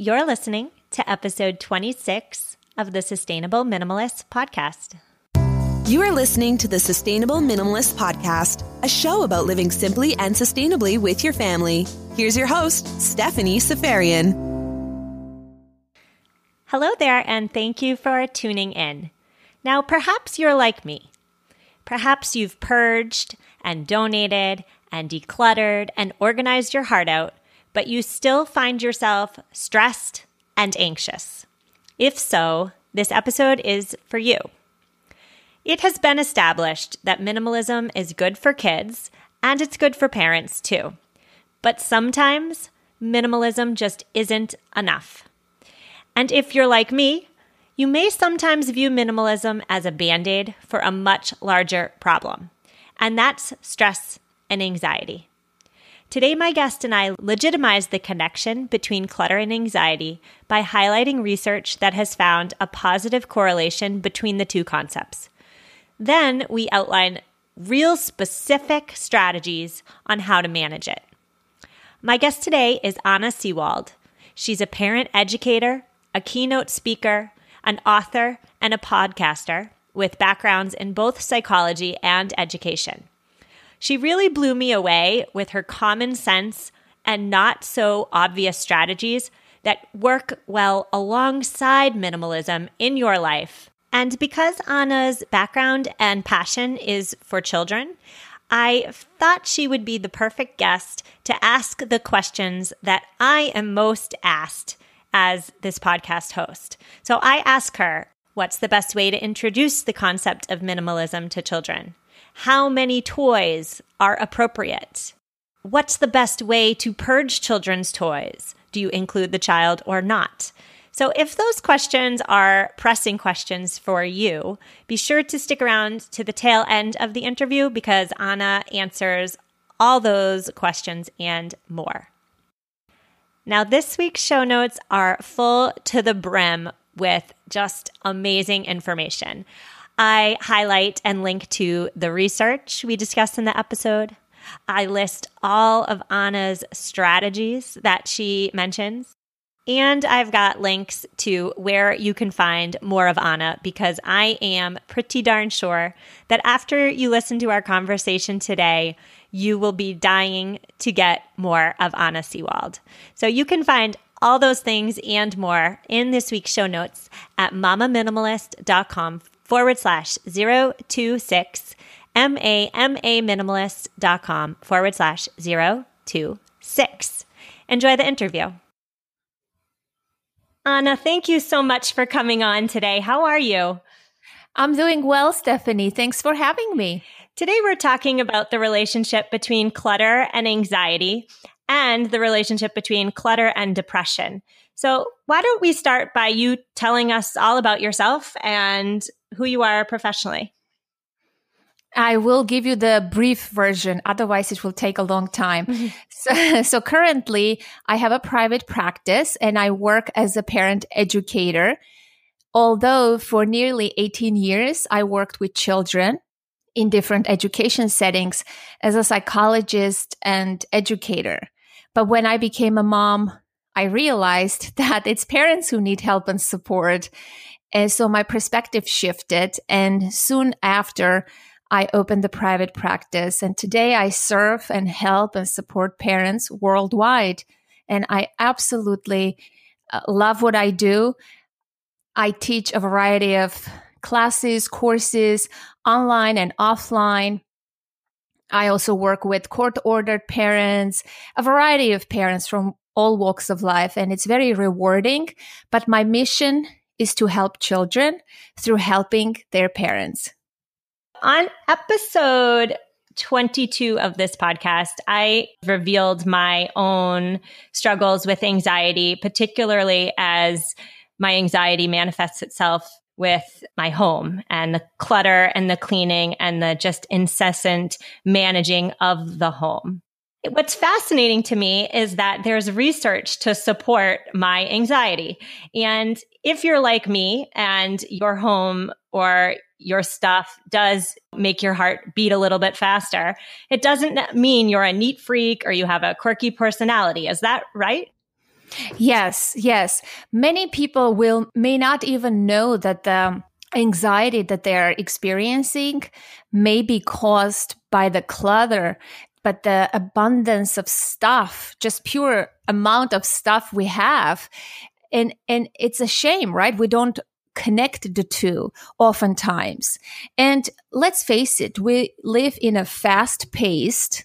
You're listening to episode 26 of the Sustainable Minimalist Podcast. You are listening to the Sustainable Minimalist Podcast, a show about living simply and sustainably with your family. Here's your host, Stephanie Seferian. Hello there, and thank you for tuning in. Now, perhaps you're like me. Perhaps you've purged and donated and decluttered and organized your heart out but you still find yourself stressed and anxious? If so, this episode is for you. It has been established that minimalism is good for kids and it's good for parents too. But sometimes minimalism just isn't enough. And if you're like me, you may sometimes view minimalism as a band aid for a much larger problem, and that's stress and anxiety. Today, my guest and I legitimize the connection between clutter and anxiety by highlighting research that has found a positive correlation between the two concepts. Then we outline real specific strategies on how to manage it. My guest today is Anna Seewald. She's a parent educator, a keynote speaker, an author, and a podcaster with backgrounds in both psychology and education. She really blew me away with her common sense and not so obvious strategies that work well alongside minimalism in your life. And because Anna's background and passion is for children, I thought she would be the perfect guest to ask the questions that I am most asked as this podcast host. So I ask her, what's the best way to introduce the concept of minimalism to children? How many toys are appropriate? What's the best way to purge children's toys? Do you include the child or not? So, if those questions are pressing questions for you, be sure to stick around to the tail end of the interview because Anna answers all those questions and more. Now, this week's show notes are full to the brim with just amazing information. I highlight and link to the research we discussed in the episode. I list all of Anna's strategies that she mentions. And I've got links to where you can find more of Anna because I am pretty darn sure that after you listen to our conversation today, you will be dying to get more of Anna Seewald. So you can find all those things and more in this week's show notes at mamaminimalist.com forward slash 026 mamaminimalist.com forward slash 026. Enjoy the interview. Anna, thank you so much for coming on today. How are you? I'm doing well, Stephanie. Thanks for having me. Today, we're talking about the relationship between clutter and anxiety and the relationship between clutter and depression. So, why don't we start by you telling us all about yourself and who you are professionally? I will give you the brief version. Otherwise, it will take a long time. Mm-hmm. So, so currently I have a private practice and I work as a parent educator. Although for nearly 18 years, I worked with children in different education settings as a psychologist and educator. But when I became a mom, I realized that it's parents who need help and support. And so my perspective shifted. And soon after, I opened the private practice. And today I serve and help and support parents worldwide. And I absolutely uh, love what I do. I teach a variety of classes, courses, online and offline. I also work with court ordered parents, a variety of parents from all walks of life. And it's very rewarding. But my mission is to help children through helping their parents. On episode 22 of this podcast, I revealed my own struggles with anxiety, particularly as my anxiety manifests itself with my home and the clutter and the cleaning and the just incessant managing of the home. What's fascinating to me is that there's research to support my anxiety. And if you're like me and your home or your stuff does make your heart beat a little bit faster, it doesn't mean you're a neat freak or you have a quirky personality. Is that right? Yes, yes. Many people will may not even know that the anxiety that they're experiencing may be caused by the clutter but the abundance of stuff just pure amount of stuff we have and and it's a shame right? We don't connect the two oftentimes. And let's face it we live in a fast paced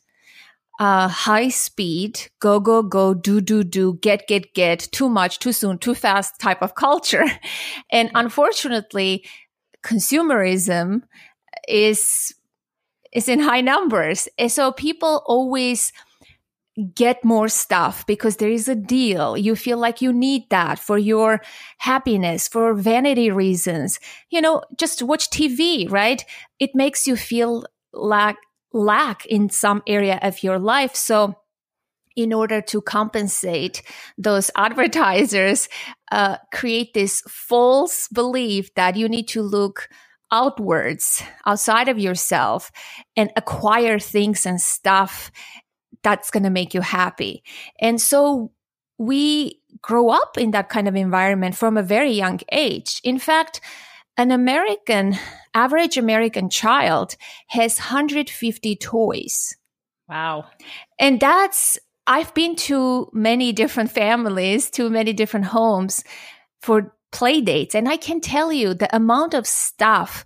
uh, high speed, go, go, go, do, do, do, get, get, get, too much, too soon, too fast type of culture. And unfortunately, consumerism is, is in high numbers. And so people always get more stuff because there is a deal. You feel like you need that for your happiness, for vanity reasons. You know, just watch TV, right? It makes you feel like lack in some area of your life. So in order to compensate those advertisers, uh, create this false belief that you need to look outwards, outside of yourself, and acquire things and stuff that's going to make you happy. And so we grow up in that kind of environment from a very young age. In fact, an American, average American child has 150 toys. Wow. And that's, I've been to many different families, to many different homes for play dates. And I can tell you the amount of stuff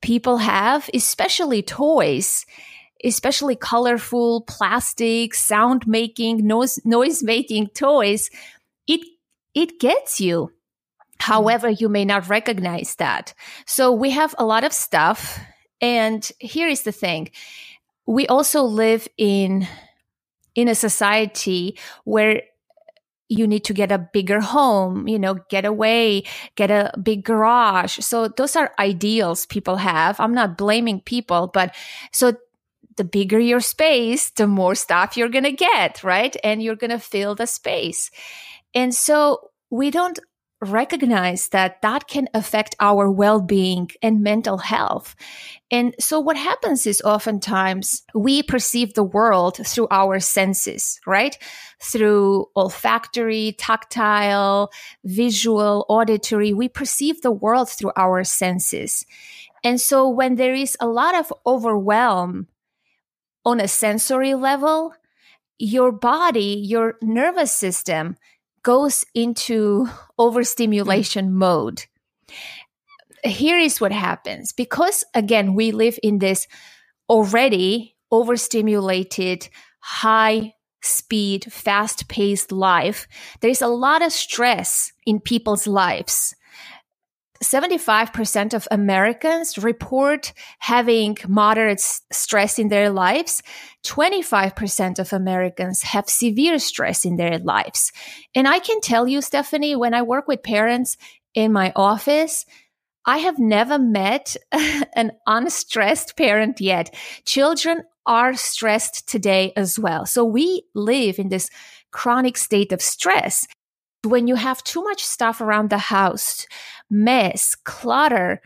people have, especially toys, especially colorful plastic, sound making, noise, noise making toys, it, it gets you. Hmm. However, you may not recognize that. So we have a lot of stuff. And here is the thing. We also live in, in a society where you need to get a bigger home, you know, get away, get a big garage. So those are ideals people have. I'm not blaming people, but so the bigger your space, the more stuff you're going to get, right? And you're going to fill the space. And so we don't recognize that that can affect our well-being and mental health. And so what happens is oftentimes we perceive the world through our senses, right? Through olfactory, tactile, visual, auditory, we perceive the world through our senses. And so when there is a lot of overwhelm on a sensory level, your body, your nervous system goes into overstimulation mm. mode. Here is what happens because, again, we live in this already overstimulated, high speed, fast paced life. There is a lot of stress in people's lives. 75% of Americans report having moderate stress in their lives. 25% of Americans have severe stress in their lives. And I can tell you, Stephanie, when I work with parents in my office, I have never met an unstressed parent yet. Children are stressed today as well. So we live in this chronic state of stress. When you have too much stuff around the house, mess, clutter,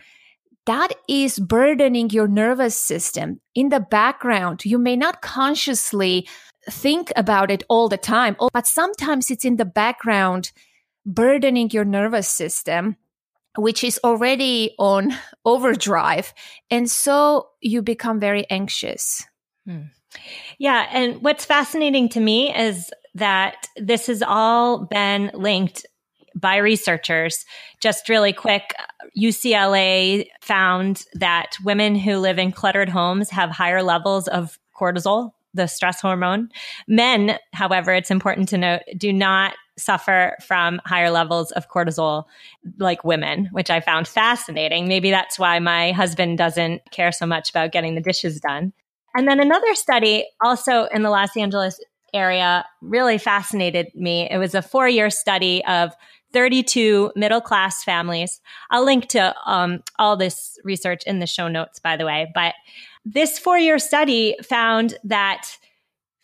that is burdening your nervous system in the background. You may not consciously think about it all the time, but sometimes it's in the background burdening your nervous system, which is already on overdrive. And so you become very anxious. Hmm. Yeah. And what's fascinating to me is that this has all been linked by researchers. Just really quick, UCLA found that women who live in cluttered homes have higher levels of cortisol, the stress hormone. Men, however, it's important to note, do not suffer from higher levels of cortisol like women, which I found fascinating. Maybe that's why my husband doesn't care so much about getting the dishes done. And then another study also in the Los Angeles area really fascinated me. It was a four year study of 32 middle class families. I'll link to um, all this research in the show notes, by the way. But this four year study found that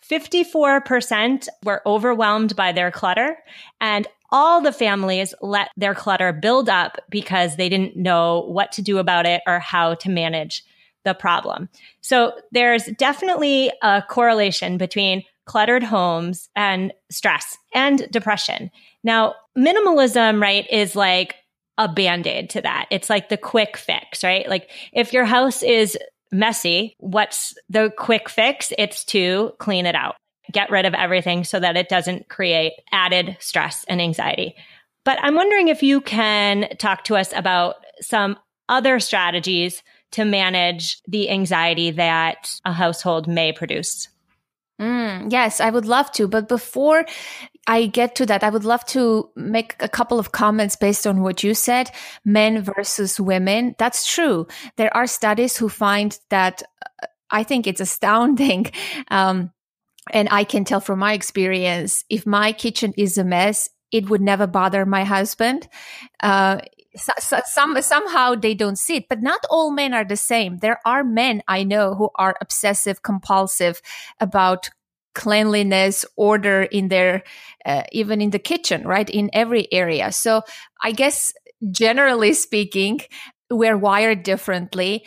54% were overwhelmed by their clutter and all the families let their clutter build up because they didn't know what to do about it or how to manage the problem. So there's definitely a correlation between cluttered homes and stress and depression. Now, minimalism, right, is like a band aid to that. It's like the quick fix, right? Like if your house is messy, what's the quick fix? It's to clean it out, get rid of everything so that it doesn't create added stress and anxiety. But I'm wondering if you can talk to us about some other strategies to manage the anxiety that a household may produce. Mm, yes, I would love to. But before I get to that, I would love to make a couple of comments based on what you said men versus women. That's true. There are studies who find that uh, I think it's astounding. Um, and I can tell from my experience if my kitchen is a mess, it would never bother my husband. Uh, so, so, some somehow they don't see it but not all men are the same. There are men i know who are obsessive compulsive about cleanliness order in their uh, even in the kitchen right in every area. So i guess generally speaking we're wired differently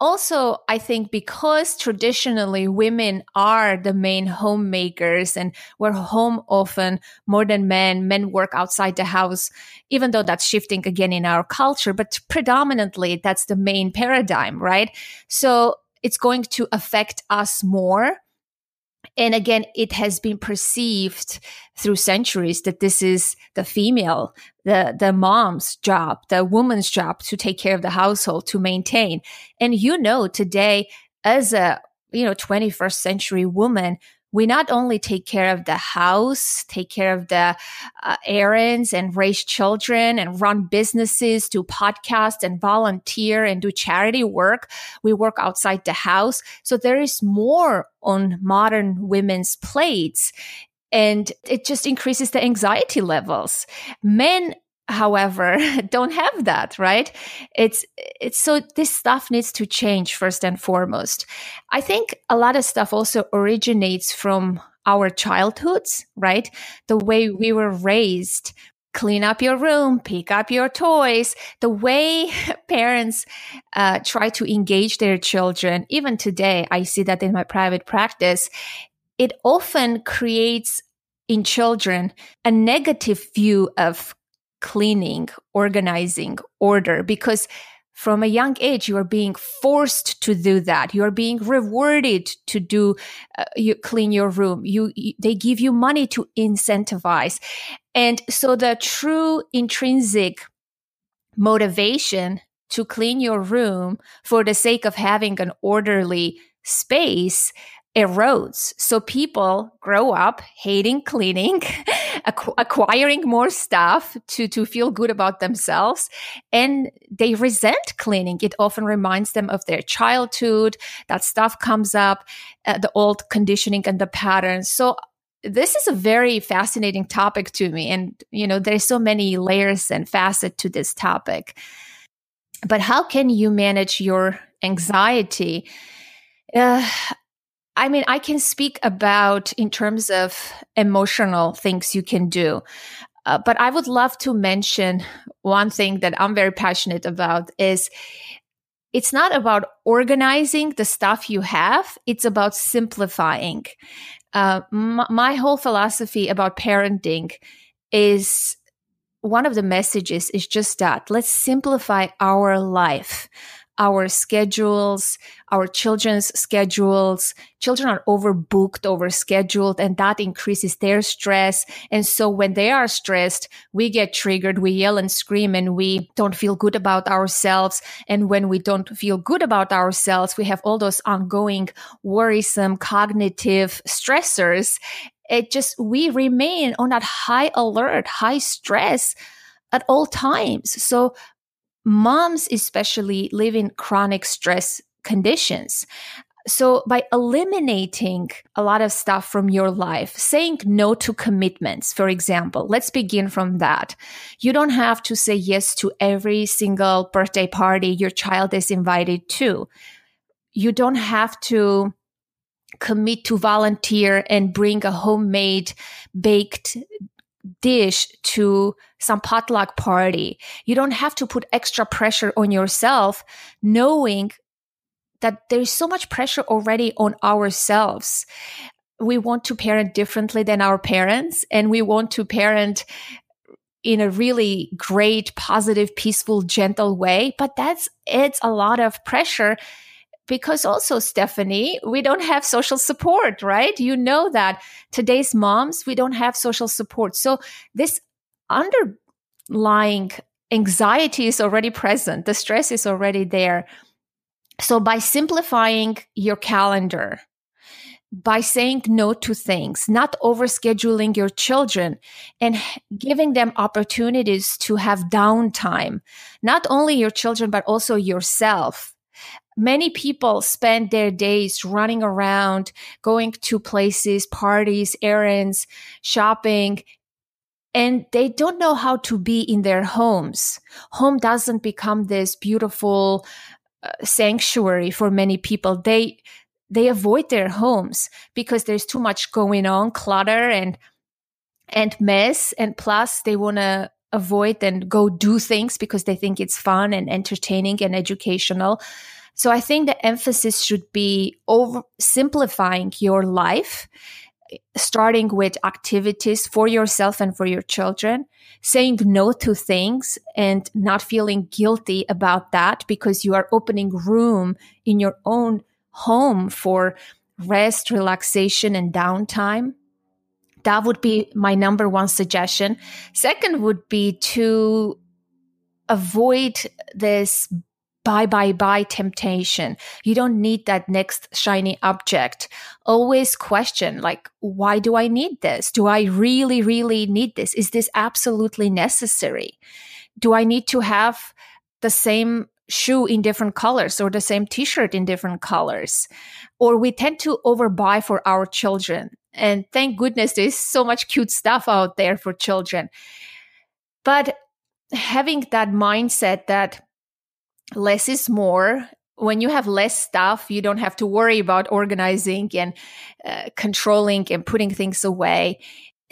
also, I think because traditionally women are the main homemakers and we're home often more than men, men work outside the house, even though that's shifting again in our culture, but predominantly that's the main paradigm, right? So it's going to affect us more and again, it has been perceived through centuries that this is the female, the, the mom's job, the woman's job to take care of the household, to maintain. And you know, today, as a, you know, 21st century woman, we not only take care of the house, take care of the uh, errands and raise children and run businesses, do podcasts and volunteer and do charity work. We work outside the house. So there is more on modern women's plates and it just increases the anxiety levels. Men however don't have that right? It's it's so this stuff needs to change first and foremost. I think a lot of stuff also originates from our childhoods right? The way we were raised. Clean up your room pick up your toys. The way parents uh, try to engage their children even today i see that in my private practice. It often creates in children a negative view of cleaning, organizing, order, because from a young age, you are being forced to do that. You are being rewarded to do, uh, you clean your room. You, you, they give you money to incentivize. And so the true intrinsic motivation to clean your room for the sake of having an orderly space erodes. So people grow up hating cleaning, acquiring more stuff to, to feel good about themselves, and they resent cleaning. It often reminds them of their childhood. That stuff comes up, uh, the old conditioning and the patterns. So this is a very fascinating topic to me. And, you know, there's so many layers and facets to this topic. But how can you manage your anxiety? Uh, I mean, I can speak about in terms of emotional things you can do. Uh, but I would love to mention one thing that I'm very passionate about is it's not about organizing the stuff you have. It's about simplifying. Uh, m- my whole philosophy about parenting is one of the messages is just that let's simplify our life our schedules, our children's schedules. Children are overbooked, overscheduled, and that increases their stress. And so when they are stressed, we get triggered, we yell and scream, and we don't feel good about ourselves. And when we don't feel good about ourselves, we have all those ongoing worrisome cognitive stressors. It just, we remain on that high alert, high stress at all times. So moms especially live in chronic stress conditions. So by eliminating a lot of stuff from your life, saying no to commitments, for example, let's begin from that. You don't have to say yes to every single birthday party your child is invited to. You don't have to commit to volunteer and bring a homemade baked dish to some potluck party. You don't have to put extra pressure on yourself, knowing that there's so much pressure already on ourselves. we want to parent differently than our parents and we want to parent in a really great, positive, peaceful, gentle way. But that's, it's a lot of pressure because also, Stephanie, we don't have social support, right? You know that today's moms, we don't have social support. So this underlying anxiety is already present. The stress is already there. So by simplifying your calendar, by saying no to things, not overscheduling your children and giving them opportunities to have downtime, not only your children, but also yourself. Many people spend their days running around, going to places, parties, errands, shopping, and they don't know how to be in their homes. Home doesn't become this beautiful uh, sanctuary for many people. They they avoid their homes because there's too much going on, clutter and and mess, and plus they want to avoid and go do things because they think it's fun and entertaining and educational. So I think the emphasis should be over simplifying your life, starting with activities for yourself and for your children, saying no to things and not feeling guilty about that because you are opening room in your own home for rest, relaxation, and downtime. That would be my number one suggestion. Second would be to avoid this buy, buy, buy temptation. You don't need that next shiny object. Always question, like, why do I need this? Do I really, really need this? Is this absolutely necessary? Do I need to have the same shoe in different colors or the same t-shirt in different colors or we tend to overbuy for our children and thank goodness there's so much cute stuff out there for children but having that mindset that less is more when you have less stuff you don't have to worry about organizing and uh, controlling and putting things away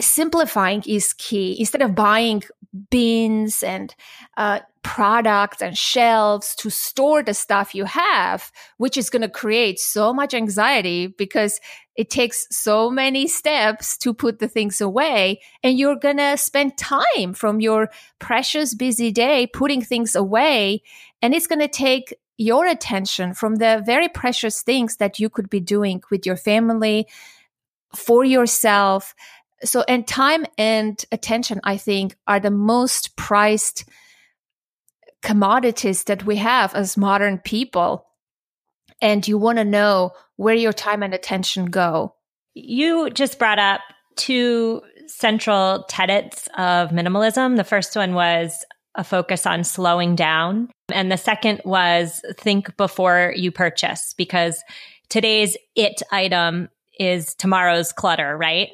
simplifying is key instead of buying bins and uh, products and shelves to store the stuff you have, which is going to create so much anxiety because it takes so many steps to put the things away. And you're going to spend time from your precious busy day putting things away. And it's going to take your attention from the very precious things that you could be doing with your family, for yourself. So and time and attention i think are the most prized commodities that we have as modern people. And you want to know where your time and attention go. You just brought up two central tenets of minimalism. The first one was a focus on slowing down. And the second was think before you purchase because today's it item is tomorrow's clutter right?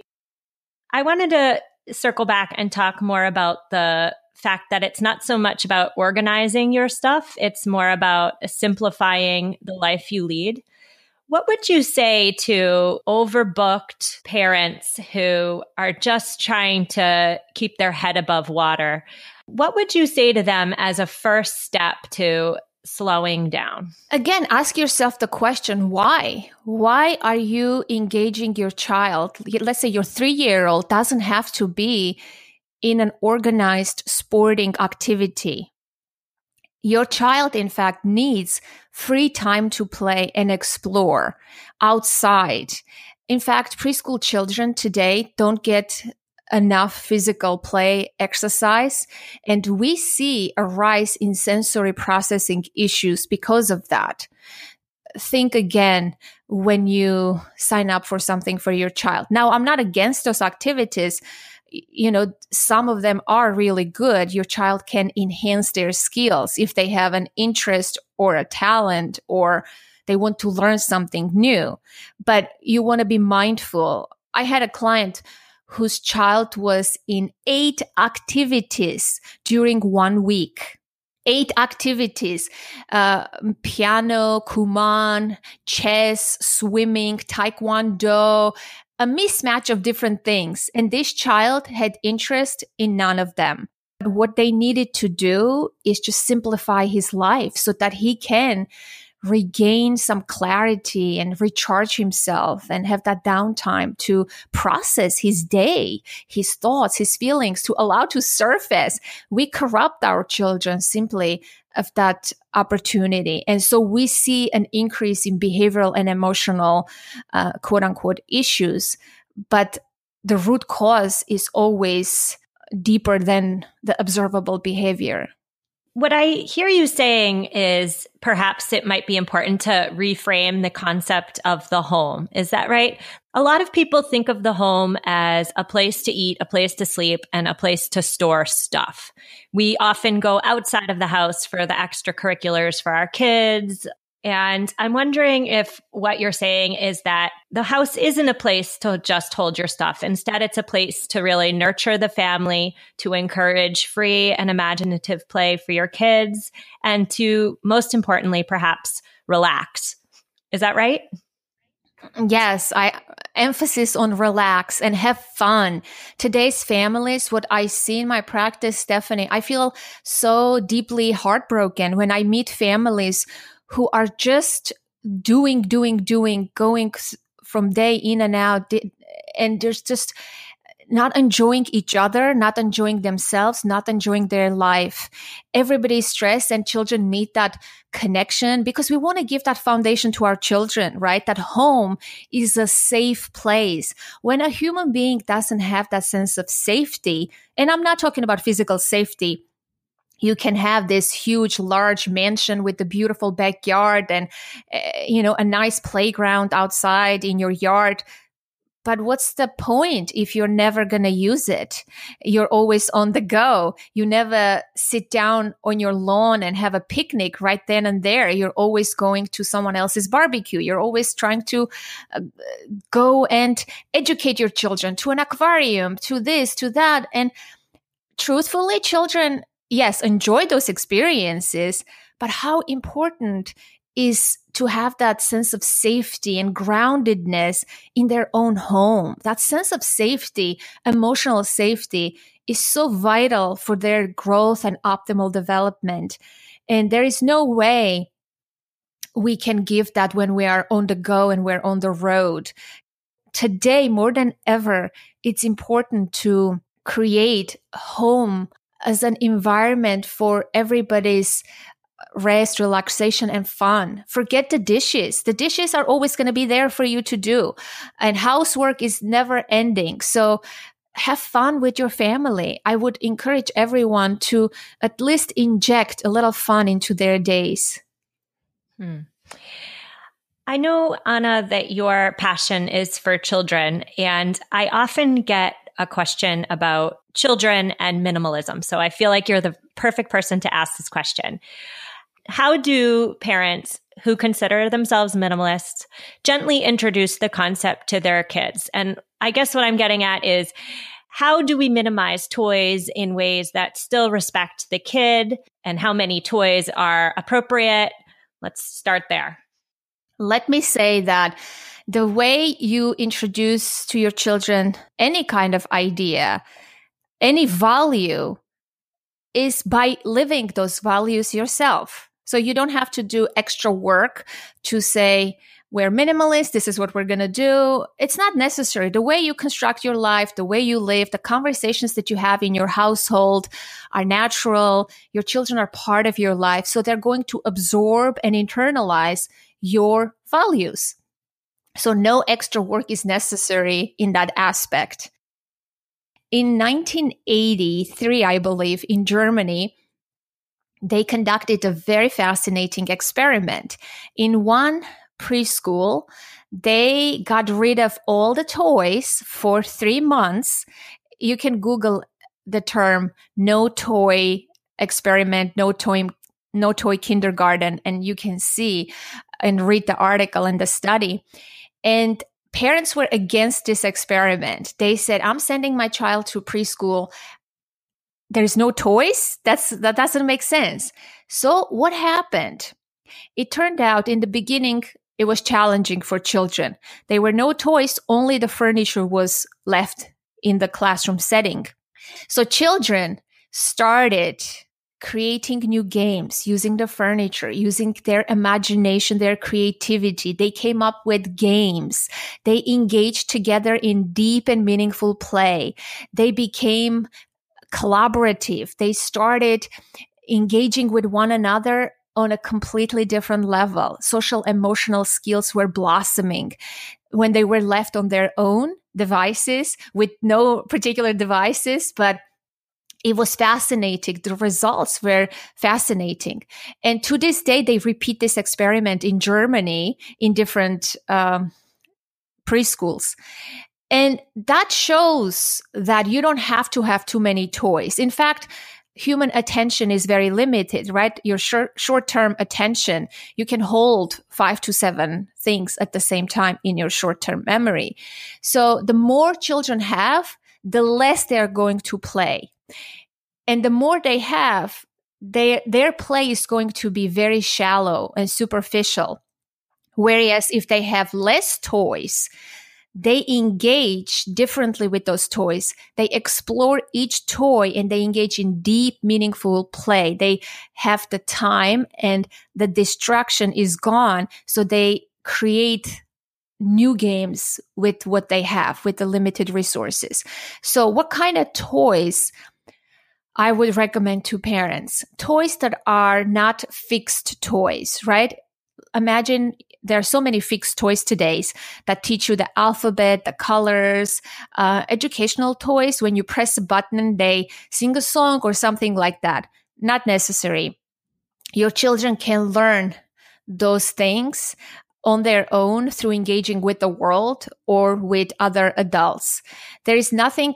I wanted to circle back and talk more about the fact that it's not so much about organizing your stuff, it's more about simplifying the life you lead. What would you say to overbooked parents who are just trying to keep their head above water? What would you say to them as a first step to slowing down? Again, ask yourself the question why? Why are you engaging your child? Let's say your three year old doesn't have to be in an organized sporting activity. Your child, in fact, needs free time to play and explore outside. In fact, preschool children today don't get enough physical play exercise. And we see a rise in sensory processing issues because of that. Think again when you sign up for something for your child. Now, I'm not against those activities. You know, some of them are really good. Your child can enhance their skills if they have an interest or a talent or they want to learn something new. But you want to be mindful. I had a client whose child was in eight activities during one week. Eight activities uh, piano, Kumon, chess, swimming, taekwondo, a mismatch of different things. And this child had interest in none of them. But What they needed to do is to simplify his life so that he can regain some clarity and recharge himself and have that downtime to process his day, his thoughts, his feelings, to allow to surface. We corrupt our children simply of that opportunity. And so we see an increase in behavioral and emotional, uh, quote unquote, issues. But the root cause is always deeper than the observable behavior. What I hear you saying is perhaps it might be important to reframe the concept of the home. Is that right? A lot of people think of the home as a place to eat, a place to sleep, and a place to store stuff. We often go outside of the house for the extracurriculars for our kids, and I'm wondering if what you're saying is that the house isn't a place to just hold your stuff. Instead, it's a place to really nurture the family, to encourage free and imaginative play for your kids, and to most importantly, perhaps relax. Is that right? Yes, I emphasis on relax and have fun. Today's families, what I see in my practice, Stephanie, I feel so deeply heartbroken when I meet families who are just doing, doing, doing, going from day in and out. And there's just not enjoying each other, not enjoying themselves, not enjoying their life. Everybody's stressed and children need that connection because we want to give that foundation to our children, right? That home is a safe place. When a human being doesn't have that sense of safety, and I'm not talking about physical safety, you can have this huge large mansion with a beautiful backyard and uh, you know a nice playground outside in your yard but what's the point if you're never going to use it? You're always on the go. You never sit down on your lawn and have a picnic right then and there. You're always going to someone else's barbecue. You're always trying to uh, go and educate your children to an aquarium, to this, to that. And truthfully, children yes, enjoy those experiences, but how important is to have that sense of safety and groundedness in their own home. That sense of safety, emotional safety is so vital for their growth and optimal development. And there is no way we can give that when we are on the go and we're on the road. Today, more than ever, it's important to create home as an environment for everybody's rest, relaxation, and fun. Forget the dishes. The dishes are always going to be there for you to do. And housework is never ending. So have fun with your family. I would encourage everyone to at least inject a little fun into their days. Hmm. I know, Anna, that your passion is for children, and I often get a question about children and minimalism. So I feel like you're the perfect person to ask this question. How do parents who consider themselves minimalists gently introduce the concept to their kids? And I guess what I'm getting at is how do we minimize toys in ways that still respect the kid and how many toys are appropriate? Let's start there. Let me say that the way you introduce to your children any kind of idea, any value is by living those values yourself. So you don't have to do extra work to say, we're minimalist. This is what we're going to do. It's not necessary. The way you construct your life, the way you live, the conversations that you have in your household are natural. Your children are part of your life. So they're going to absorb and internalize your values. So no extra work is necessary in that aspect. In 1983, I believe, in Germany, they conducted a very fascinating experiment. In one preschool, they got rid of all the toys for three months. You can Google the term no toy experiment, no toy no toy kindergarten and you can see and read the article and the study and parents were against this experiment. They said, I'm sending my child to preschool. There's no toys. That's, that doesn't make sense. So what happened? It turned out in the beginning, it was challenging for children. There were no toys. Only the furniture was left in the classroom setting. So children started creating new games, using the furniture, using their imagination, their creativity. They came up with games. They engaged together in deep and meaningful play. They became collaborative. They started engaging with one another on a completely different level. Social emotional skills were blossoming when they were left on their own devices with no particular devices, but it was fascinating. The results were fascinating. And to this day, they repeat this experiment in Germany in different um, preschools. And that shows that you don't have to have too many toys. In fact, human attention is very limited, right? Your short, short-term attention, you can hold five to seven things at the same time in your short-term memory. So the more children have, the less they're going to play. And the more they have, their, their play is going to be very shallow and superficial. Whereas if they have less toys, they engage differently with those toys. They explore each toy and they engage in deep, meaningful play. They have the time and the distraction is gone. So they create new games with what they have, with the limited resources. So what kind of toys I would recommend to parents? Toys that are not fixed toys, right? Imagine there are so many fixed toys today that teach you the alphabet, the colors, uh, educational toys. When you press a button, they sing a song or something like that. Not necessary. Your children can learn those things on their own through engaging with the world or with other adults. There is nothing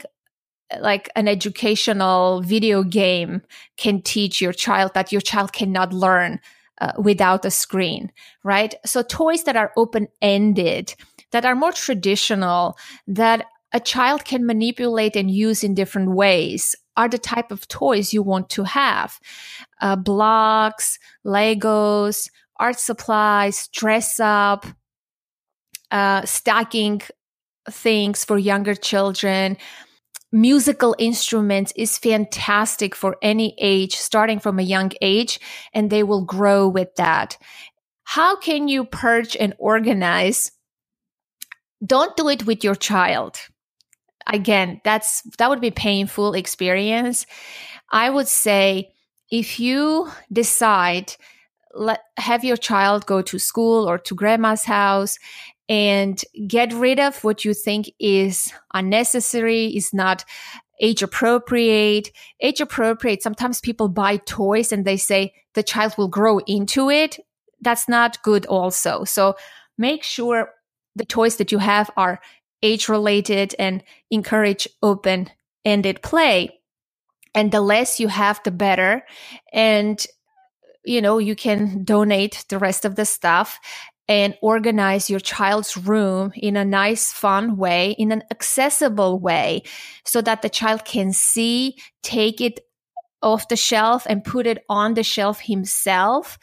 like an educational video game can teach your child that your child cannot learn uh, without a screen, right? So toys that are open ended, that are more traditional, that a child can manipulate and use in different ways are the type of toys you want to have. Uh, blocks, Legos, art supplies, dress up, uh, stacking things for younger children, musical instruments is fantastic for any age, starting from a young age, and they will grow with that. How can you purge and organize? Don't do it with your child. Again, that's, that would be painful experience. I would say if you decide let have your child go to school or to grandma's house and get rid of what you think is unnecessary, is not age appropriate. Age appropriate, sometimes people buy toys and they say the child will grow into it. That's not good also. So make sure the toys that you have are age related and encourage open ended play. And the less you have, the better. And you know, you can donate the rest of the stuff and organize your child's room in a nice, fun way, in an accessible way, so that the child can see, take it off the shelf and put it on the shelf himself.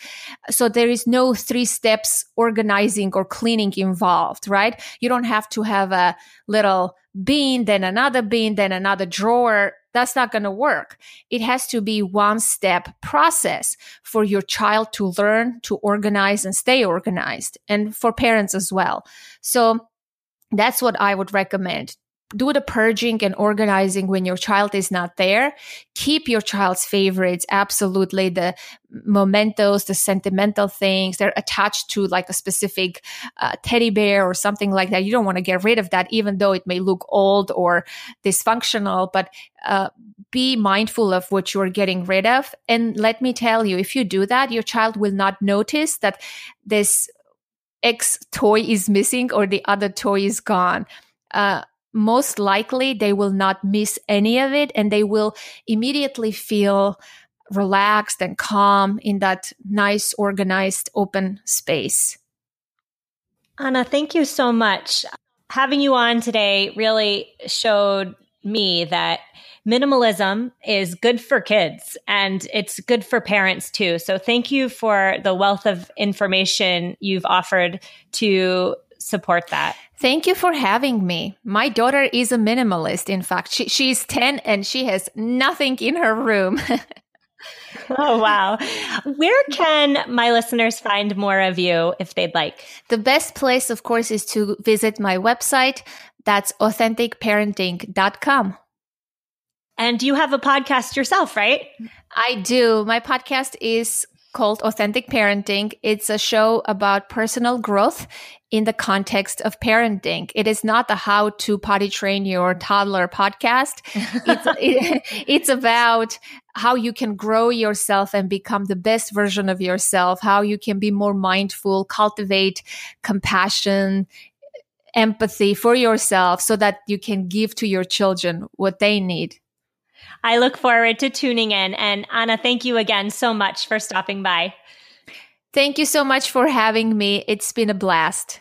So there is no three steps organizing or cleaning involved, right? You don't have to have a little bin, then another bin, then another drawer that's not going to work. It has to be one step process for your child to learn to organize and stay organized and for parents as well. So that's what I would recommend do the purging and organizing when your child is not there. Keep your child's favorites. Absolutely. The mementos, the sentimental things, they're attached to like a specific uh, teddy bear or something like that. You don't want to get rid of that, even though it may look old or dysfunctional, but uh, be mindful of what you're getting rid of. And let me tell you, if you do that, your child will not notice that this X toy is missing or the other toy is gone. Uh, most likely they will not miss any of it and they will immediately feel relaxed and calm in that nice, organized, open space. Anna, thank you so much. Having you on today really showed me that minimalism is good for kids and it's good for parents too. So thank you for the wealth of information you've offered to support that. Thank you for having me. My daughter is a minimalist. In fact, she, she's 10 and she has nothing in her room. oh, wow. Where can my listeners find more of you if they'd like? The best place, of course, is to visit my website. That's authenticparenting.com. And you have a podcast yourself, right? I do. My podcast is called Authentic Parenting. It's a show about personal growth in the context of parenting. It is not the how to potty train your toddler podcast. It's, it, it's about how you can grow yourself and become the best version of yourself, how you can be more mindful, cultivate compassion, empathy for yourself so that you can give to your children what they need. I look forward to tuning in. And Anna, thank you again so much for stopping by. Thank you so much for having me. It's been a blast.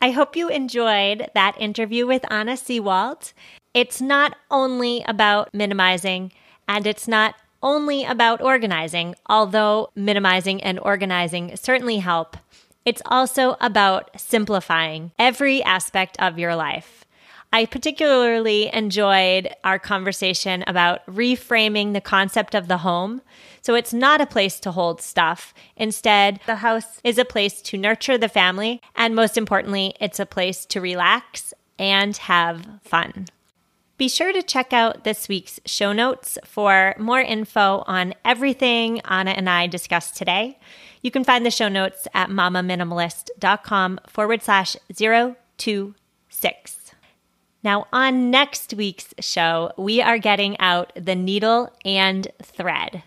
I hope you enjoyed that interview with Anna Seewald. It's not only about minimizing and it's not only about organizing, although minimizing and organizing certainly help. It's also about simplifying every aspect of your life. I particularly enjoyed our conversation about reframing the concept of the home. So it's not a place to hold stuff. Instead, the house is a place to nurture the family. And most importantly, it's a place to relax and have fun. Be sure to check out this week's show notes for more info on everything Anna and I discussed today. You can find the show notes at mamaminimalist.com forward slash 026. Now, on next week's show, we are getting out the needle and thread.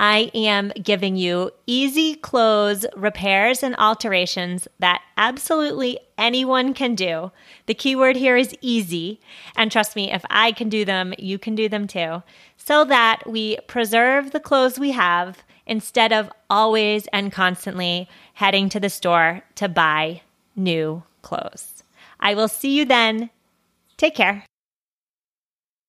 I am giving you easy clothes repairs and alterations that absolutely anyone can do. The keyword here is easy. And trust me, if I can do them, you can do them too. So that we preserve the clothes we have instead of always and constantly heading to the store to buy new clothes. I will see you then. Take care.